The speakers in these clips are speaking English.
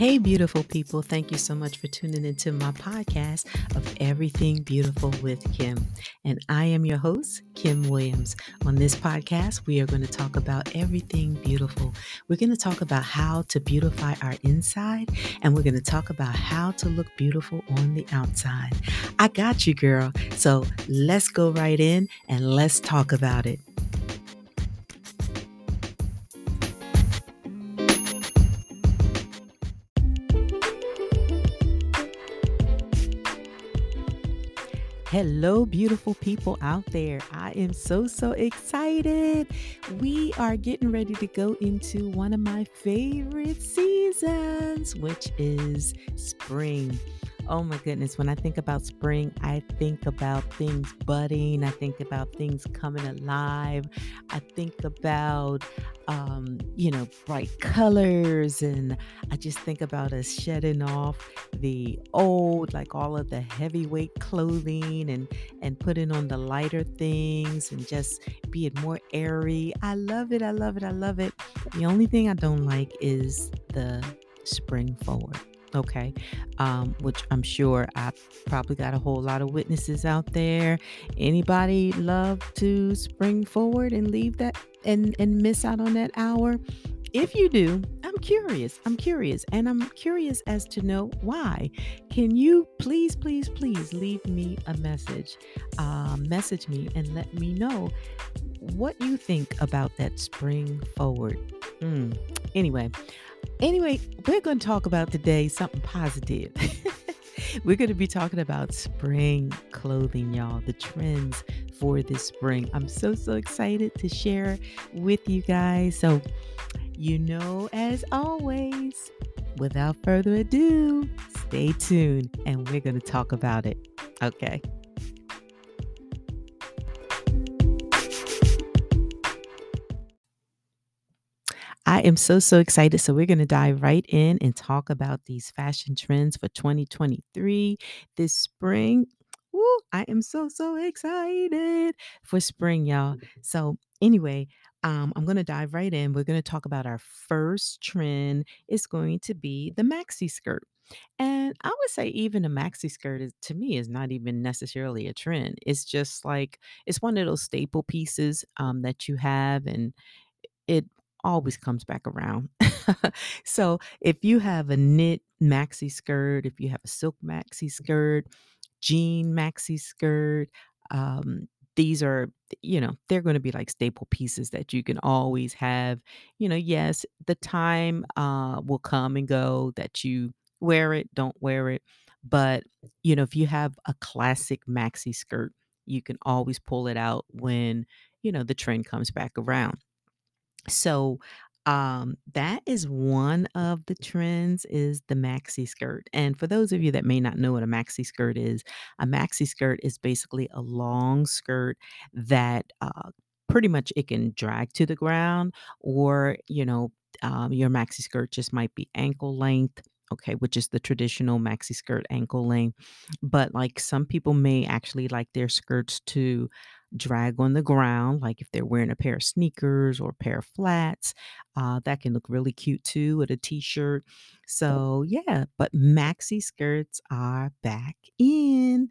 Hey, beautiful people. Thank you so much for tuning into my podcast of Everything Beautiful with Kim. And I am your host, Kim Williams. On this podcast, we are going to talk about everything beautiful. We're going to talk about how to beautify our inside, and we're going to talk about how to look beautiful on the outside. I got you, girl. So let's go right in and let's talk about it. Hello, beautiful people out there. I am so, so excited. We are getting ready to go into one of my favorite seasons, which is spring. Oh my goodness, when I think about spring, I think about things budding, I think about things coming alive, I think about, um, you know, bright colors, and I just think about us shedding off the old, like all of the heavyweight clothing and and putting on the lighter things and just being more airy. I love it, I love it, I love it. The only thing I don't like is the spring forward okay um, which i'm sure i probably got a whole lot of witnesses out there. Anybody love to spring forward and leave that and and miss out on that hour? If you do i'm curious i'm curious and i'm curious as to know why. Can you please please please leave me a message uh, message me and let me know what you think about that spring forward. Mm. anyway Anyway, we're going to talk about today something positive. we're going to be talking about spring clothing, y'all, the trends for this spring. I'm so, so excited to share with you guys. So, you know, as always, without further ado, stay tuned and we're going to talk about it. Okay. I am so, so excited. So, we're going to dive right in and talk about these fashion trends for 2023 this spring. Woo, I am so, so excited for spring, y'all. So, anyway, um, I'm going to dive right in. We're going to talk about our first trend. It's going to be the maxi skirt. And I would say even a maxi skirt is to me is not even necessarily a trend. It's just like it's one of those staple pieces um, that you have and it always comes back around. so if you have a knit maxi skirt, if you have a silk maxi skirt, jean maxi skirt, um, these are, you know, they're going to be like staple pieces that you can always have. You know, yes, the time uh, will come and go that you wear it, don't wear it. But, you know, if you have a classic maxi skirt, you can always pull it out when, you know, the trend comes back around. So, um, that is one of the trends is the maxi skirt. And for those of you that may not know what a maxi skirt is, a maxi skirt is basically a long skirt that uh, pretty much it can drag to the ground, or you know, um, your maxi skirt just might be ankle length. Okay, which is the traditional maxi skirt ankle length. But like some people may actually like their skirts to drag on the ground, like if they're wearing a pair of sneakers or a pair of flats. Uh, that can look really cute too with a t shirt. So, yeah, but maxi skirts are back in.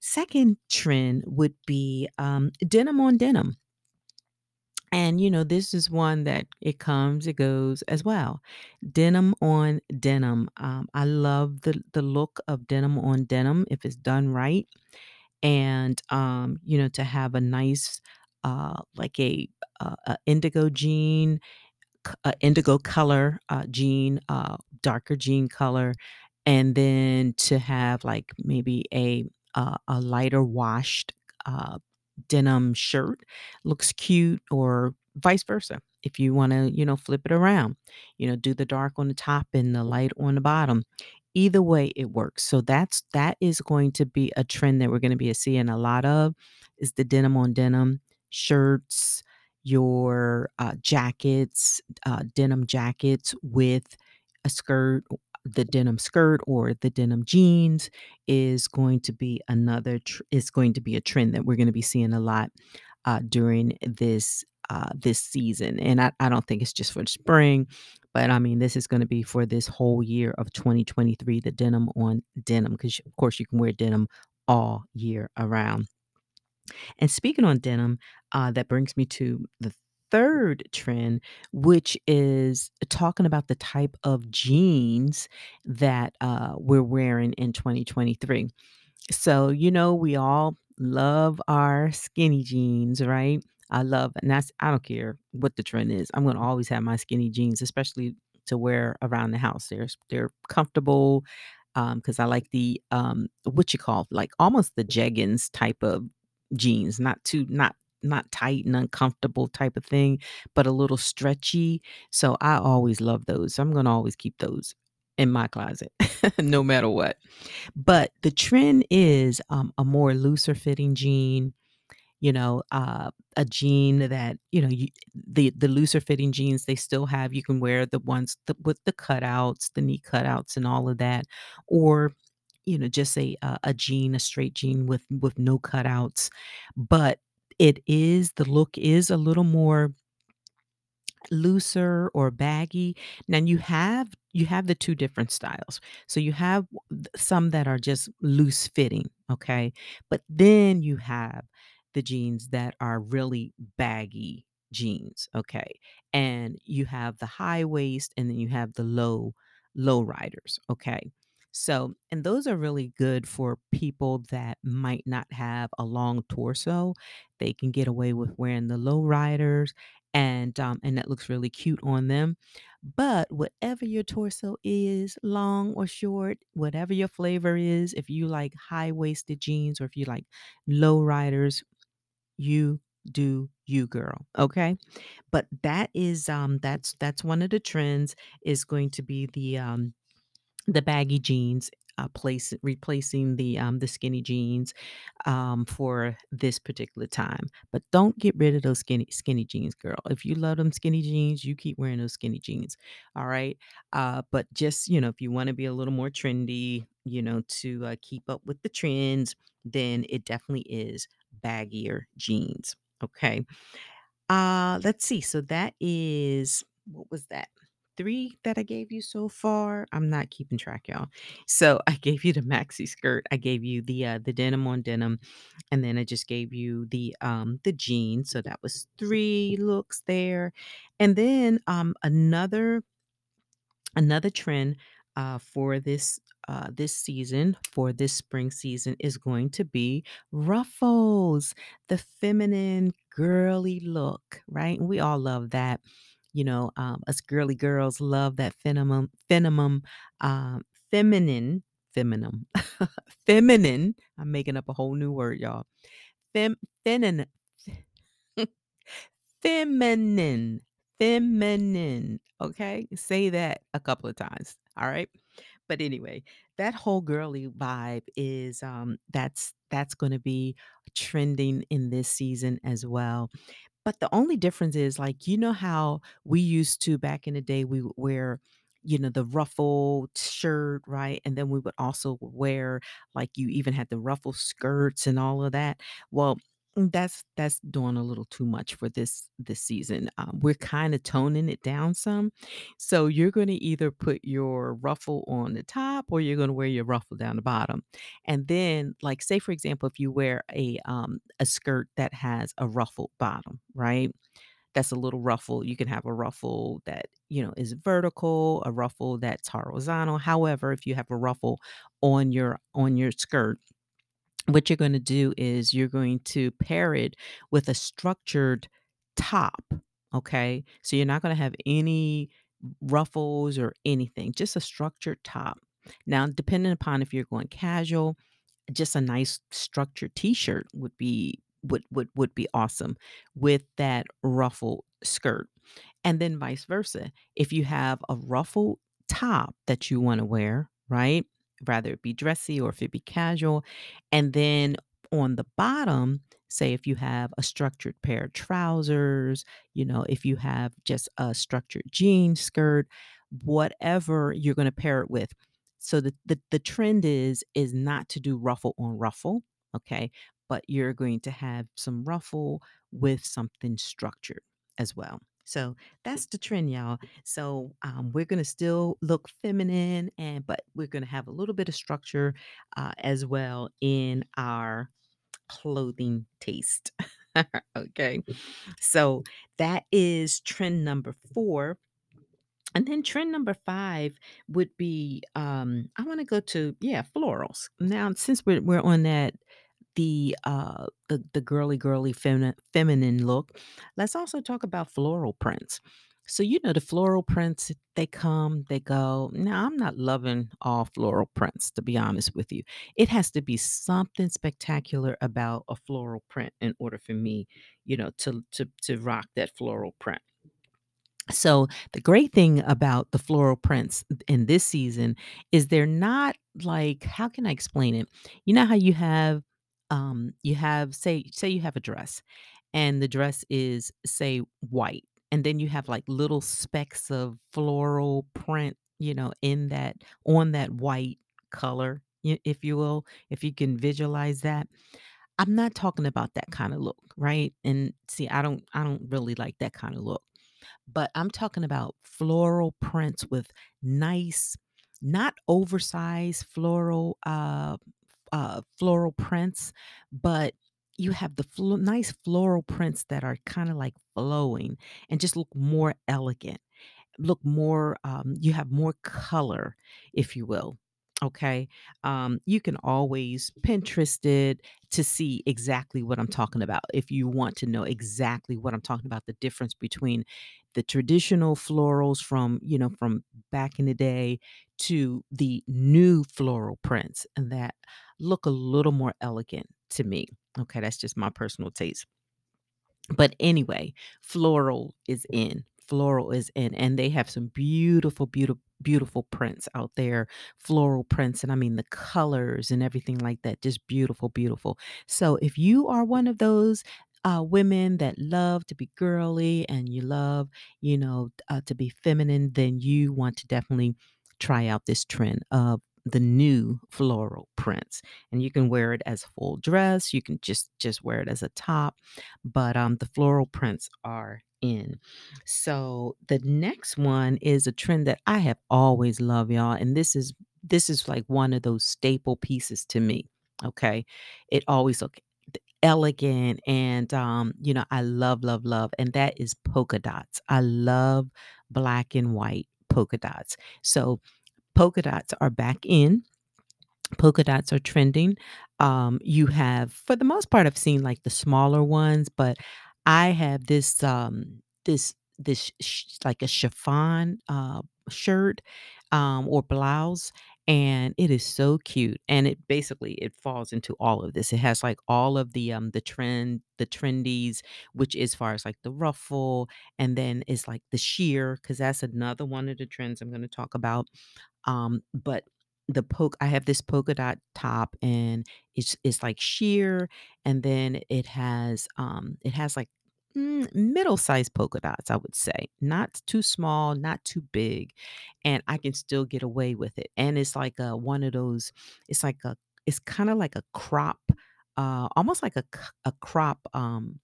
Second trend would be um, denim on denim. And you know, this is one that it comes, it goes as well. Denim on denim. Um, I love the the look of denim on denim if it's done right and um, you know to have a nice uh, like a, uh, a indigo jean, c- a indigo color uh, jean, uh, darker jean color, and then to have like maybe a uh, a lighter washed uh, denim shirt looks cute, or vice versa. If you want to, you know, flip it around, you know, do the dark on the top and the light on the bottom Either way, it works. So that's that is going to be a trend that we're going to be seeing a lot of is the denim on denim shirts, your uh, jackets, uh, denim jackets with a skirt, the denim skirt or the denim jeans is going to be another tr- is going to be a trend that we're going to be seeing a lot uh, during this uh, this season. And I, I don't think it's just for spring, but I mean, this is going to be for this whole year of 2023, the denim on denim, because of course you can wear denim all year around. And speaking on denim, uh, that brings me to the third trend, which is talking about the type of jeans that uh, we're wearing in 2023. So, you know, we all love our skinny jeans, right? I love, and that's, I don't care what the trend is. I'm going to always have my skinny jeans, especially to wear around the house. They're, they're comfortable um, because I like the, um, what you call, like almost the jeggings type of jeans, not too, not, not tight and uncomfortable type of thing, but a little stretchy. So I always love those. So I'm going to always keep those in my closet no matter what. But the trend is, um, a more looser fitting jean, you know, uh, a jean that, you know, you the the looser fitting jeans they still have, you can wear the ones th with the cutouts, the knee cutouts and all of that, or, you know, just a a a jean, a straight jean with with no cutouts, but it is the look is a little more looser or baggy. Now you have you have the 2 different styles. So you have some that are just loose fitting, okay? But then you have the jeans that are really baggy jeans, okay? And you have the high waist and then you have the low low riders, okay? So, and those are really good for people that might not have a long torso. They can get away with wearing the low riders and um and that looks really cute on them. But whatever your torso is, long or short, whatever your flavor is, if you like high-waisted jeans or if you like low riders, you do you, girl, okay? But that is um that's that's one of the trends is going to be the um the baggy jeans, uh, place replacing the, um, the skinny jeans, um, for this particular time. But don't get rid of those skinny skinny jeans, girl. If you love them skinny jeans, you keep wearing those skinny jeans, all right? Uh, but just, you know, if you wanna be a little more trendy, you know, to, uh, keep up with the trends, then it definitely is baggier jeans, okay? Uh, let's see. So that is what was that? 3 that I gave you so far? I'm not keeping track, y'all. So I gave you the maxi skirt, I gave you the uh the denim on denim, and then I just gave you the um the jeans. So that was 3 looks there. And then um another Another trend uh, for this uh, this season, for this spring season, is going to be ruffles, the feminine, girly look, right? And we all love that. You know, um, us girly girls love that feminine, feminine, um, feminine, feminine, feminine. I'm making up a whole new word, y'all. Fem, feminine, Feminine, feminine, okay? Say that a couple of times, all right? But anyway, that whole girly vibe is, um, that's that's gonna be trending in this season as well. But the only difference is, like, you know how we used to back in the day, we would wear, you know, the ruffled shirt, right? And then we would also wear, like, you even had the ruffle skirts and all of that. Well, that's that's doing a little too much for this this season. Um, we're kind of toning it down some. So you're going to either put your ruffle on the top or you're going to wear your ruffle down the bottom. And then, like, say for example, if you wear a um a skirt that has a ruffled bottom, right? That's a little ruffle. You can have a ruffle that, you know, is vertical, a ruffle that's horizontal. However, if you have a ruffle on your on your skirt, what you're going to do is you're going to pair it with a structured top. Okay. So you're not going to have any ruffles or anything, just a structured top. Now, depending upon if you're going casual, just a nice structured t-shirt would be would would would be awesome with that ruffle skirt. And then vice versa. If you have a ruffled top that you want to wear, right? Rather it be dressy or if it be casual. And then on the bottom, say if you have a structured pair of trousers, you know, if you have just a structured jean skirt, whatever you're going to pair it with. So the, the the trend is is not to do ruffle on ruffle, okay? But you're going to have some ruffle with something structured. as well. So that's the trend, y'all. So um, we're gonna still look feminine, and but we're gonna have a little bit of structure uh, as well in our clothing taste. okay, so that is trend number four. And then trend number 5 would be, um, I wanna go to yeah, florals. Now, since we're we're on that the, uh, the the girly, girly femini feminine look, let's also talk about floral prints. So, you know, the floral prints, they come, they go. Now, I'm not loving all floral prints, to be honest with you. It has to be something spectacular about a floral print in order for me, you know, to to to rock that floral print. So, the great thing about the floral prints in this season is they're not like how can I explain it? You know how you have um you have say say you have a dress and the dress is say white and then you have like little specks of floral print, you know, in that on that white color, if you will, if you can visualize that. I'm not talking about that kind of look, right? And see, I don't I don't really like that kind of look but I'm talking about floral prints with nice, not oversized floral uh uh floral prints, but you have the flo- nice floral prints that are kind of like flowing and just look more elegant look more um, you have more color if you will okay? Um, you can always pinterest it to see exactly what i'm talking about if you want to know exactly what i'm talking about the difference between the traditional florals from you know from back in the day to the new floral prints and that look a little more elegant to me okay that's just my personal taste but anyway, floral is in. Floral is in, and they have some beautiful, beautiful, beautiful prints out there. Floral prints, and I mean the colors and everything like that. Just beautiful, beautiful. So if you are one of those uh, women that love to be girly and you love, you know, uh, to be feminine, then you want to definitely try out this trend of the new floral prints and you can wear it as a full dress you can just just wear it as a top but um, the floral prints are in. So the next one is a trend that I have always loved, y'all, and this is this is like one of those staple pieces to me. Okay, it always look elegant and um you know i love love love and that is polka dots i love black and white polka dots so polka dots are back in polka dots are trending. Um, you have, for the most part, I've seen like the smaller ones, but I have this um, this this sh- like a chiffon uh, shirt um, or blouse, and it is so cute. And it basically it falls into all of this. It has like all of the um the trend the trendies, which as far as like the ruffle, and then it's like the sheer because that's another one of the trends I'm going to talk about um, but the poke I have this polka dot top and it's it's like sheer and then it has um it has like mm, middle-sized polka dots, I would say. Not too small, not too big, and I can still get away with it. And it's like a one of those it's like a it's kind of like a crop uh almost like a a crop um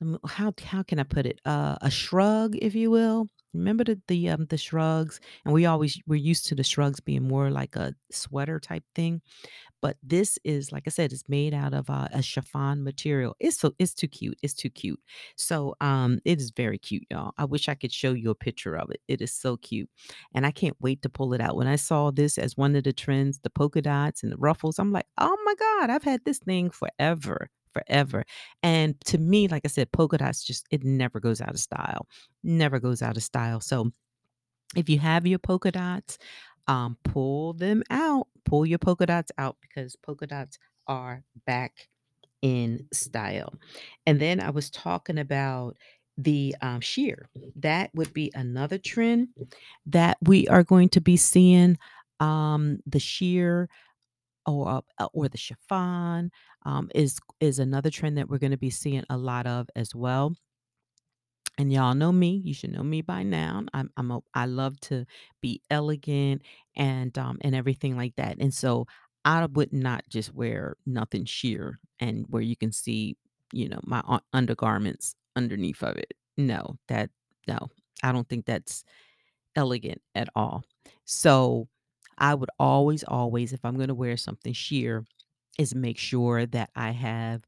um, how how can I put it? Uh, a shrug, if you will. Remember the the um the shrugs, and we always we're used to the shrugs being more like a sweater type thing. But this is, like I said, it's made out of uh, a chiffon material. It's so it's too cute. It's too cute. So um, it is very cute, y'all. I wish I could show you a picture of it. It is so cute, and I can't wait to pull it out. When I saw this as one of the trends, the polka dots and the ruffles, I'm like, oh my god, I've had this thing forever. Forever. And to me, like I said, polka dots just, it never goes out of style. Never goes out of style. So if you have your polka dots, um, pull them out. Pull your polka dots out because polka dots are back in style. And then I was talking about the um, sheer. That would be another trend that we are going to be seeing. Um, the sheer or uh, or the chiffon um, is is another trend that we're going to be seeing a lot of as well. And y'all know me. You should know me by now. I'm I'm a I love to be elegant and um and everything like that. And so I would not just wear nothing sheer and where you can see, you know, my undergarments underneath of it. No, that no, I don't think that's elegant at all. So, I would always, always, if I'm gonna wear something sheer, is make sure that I have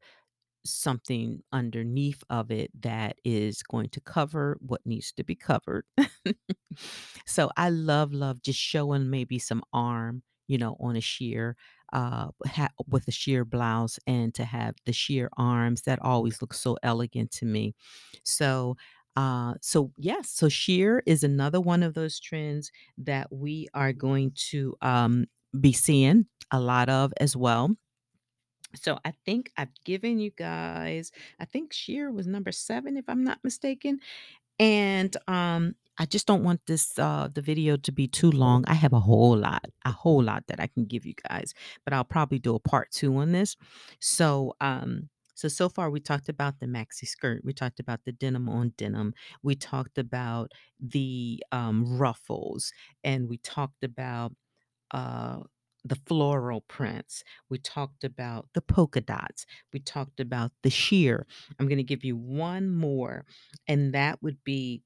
something underneath of it that is going to cover what needs to be covered. so I love, love just showing maybe some arm, you know, on a sheer, uh, ha- with a sheer blouse and to have the sheer arms. That always looks so elegant to me. So, uh, so yes, so sheer is another one of those trends that we are going to um, be seeing a lot of as well so I think I've given you guys I think sheer was number 7 if I'm not mistaken, and, um, I just don't want this, uh the video to be too long. I have a whole lot, a whole lot that I can give you guys, but I'll probably do a part 2 on this. So, um so, so far we talked about the maxi skirt, we talked about the denim on denim, we talked about the, um, ruffles, and we talked about uh, the floral prints. We talked about the polka dots. We talked about the sheer. I'm going to give you one more, and that would be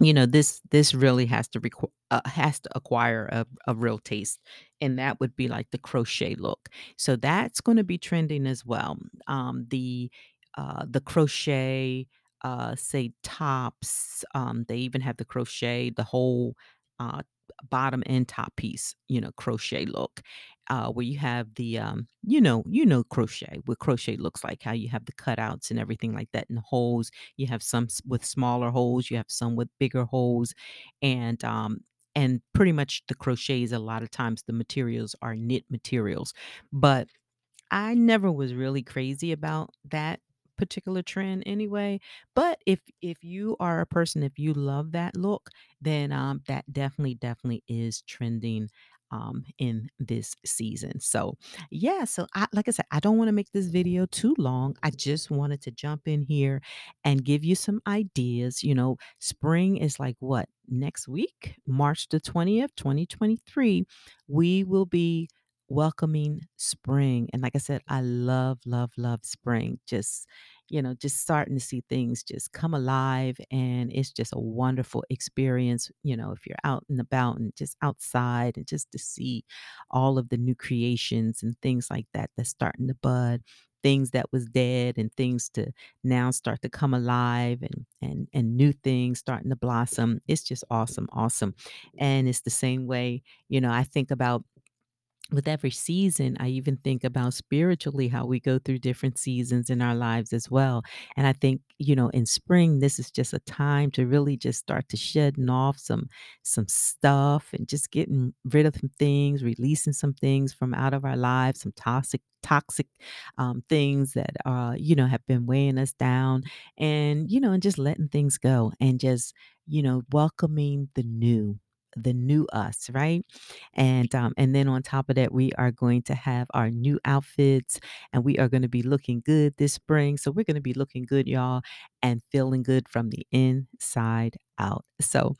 you know this this really has to requ- uh, has to acquire a, a real taste and that would be like the crochet look. So that's going to be trending as well. Um the uh the crochet uh say tops um they even have the crochet the whole uh bottom and top piece you know crochet look uh where you have the um you know you know crochet what crochet looks like how you have the cutouts and everything like that and the holes you have some with smaller holes, you have some with bigger holes, and um and pretty much the crochets a lot of times the materials are knit materials. But I never was really crazy about that particular trend anyway, but if if you are a person, if you love that look, then, um, that definitely, definitely is trending, um, in this season. So, yeah, so I like I said, I don't wanna make this video too long. I just wanted to jump in here and give you some ideas, you know, spring is like what? Next week? March the 20th, 2023, we will be welcoming spring. And like I said, I love, love, love spring. Just, you know, just starting to see things just come alive. And it's just a wonderful experience, you know, if you're out and about and just outside and just to see all of the new creations and things like that that's starting to bud things that was dead and things to now start to come alive and and and new things starting to blossom it's just awesome awesome and it's the same way you know i think about with every season, I even think about spiritually how we go through different seasons in our lives as well. And I think, you know, in spring, this is just a time to really just start to shedding off some some stuff and just getting rid of some things, releasing some things from out of our lives, some toxic toxic um, things that uh you know have been weighing us down and you know and just letting things go and just you know welcoming the new the new us right and, um, and then on top of that, we are going to have our new outfits and we are going to be looking good this spring. So we're going to be looking good, y'all, and feeling good from the inside out. So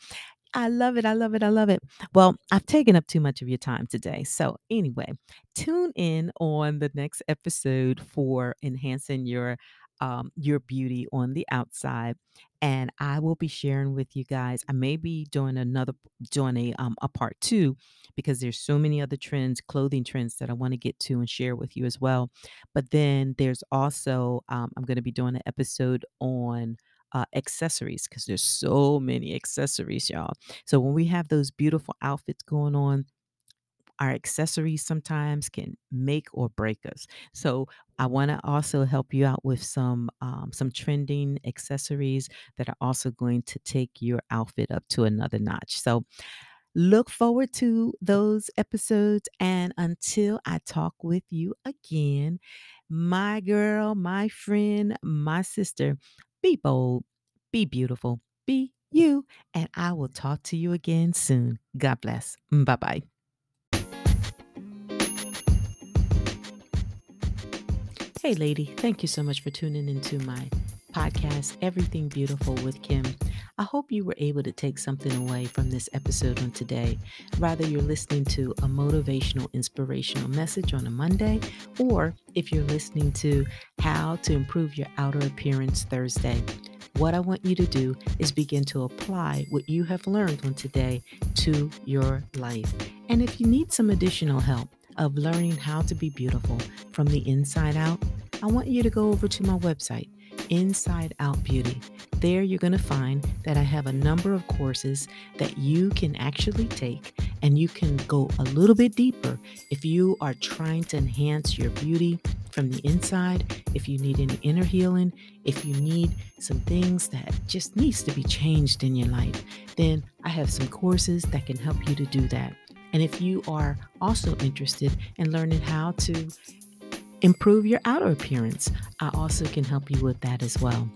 I love it. I love it. I love it. Well, I've taken up too much of your time today. So, anyway, tune in on the next episode for enhancing your um, your beauty on the outside. And I will be sharing with you guys. I may be doing another doing a um a part two because there's so many other trends, clothing trends that I want to get to and share with you as well. But then there's also um, I'm going to be doing an episode on uh, accessories because there's so many accessories, y'all. So when we have those beautiful outfits going on, our accessories sometimes can make or break us. So I want to also help you out with some um, some trending accessories that are also going to take your outfit up to another notch. So look forward to those episodes, and until I talk with you again, my girl, my friend, my sister, be bold, be beautiful, be you, and I will talk to you again soon. God bless. Bye bye. Hey, lady, thank you so much for tuning into my podcast, Everything Beautiful with Kim. I hope you were able to take something away from this episode on today. Rather, you're listening to a motivational, inspirational message on a Monday, or if you're listening to How to Improve Your Outer Appearance Thursday. what I want you to do is begin to apply what you have learned on today to your life. And if you need some additional help of learning how to be beautiful from the inside out, I want you to go over to my website, Inside Out Beauty. There you're going to find that I have a number of courses that you can actually take and you can go a little bit deeper if you are trying to enhance your beauty from the inside, if you need any inner healing, if you need some things that just needs to be changed in your life, then I have some courses that can help you to do that. And if you are also interested in learning how to improve your outer appearance, I also can help you with that as well.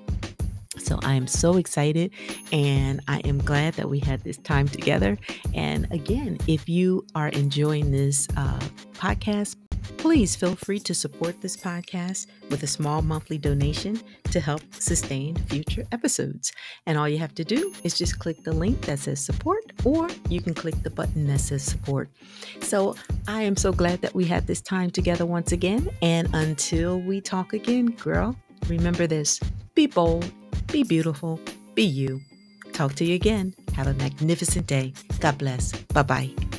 So I am so excited and I am glad that we had this time together. And again, if you are enjoying this uh, podcast, please feel free to support this podcast with a small monthly donation to help sustain future episodes. And all you have to do is just click the link that says support, or you can click the button that says support. So I am so glad that we had this time together once again. And until we talk again, girl, remember this be bold be beautiful. Be you. Talk to you again. Have a magnificent day. God bless. Bye bye.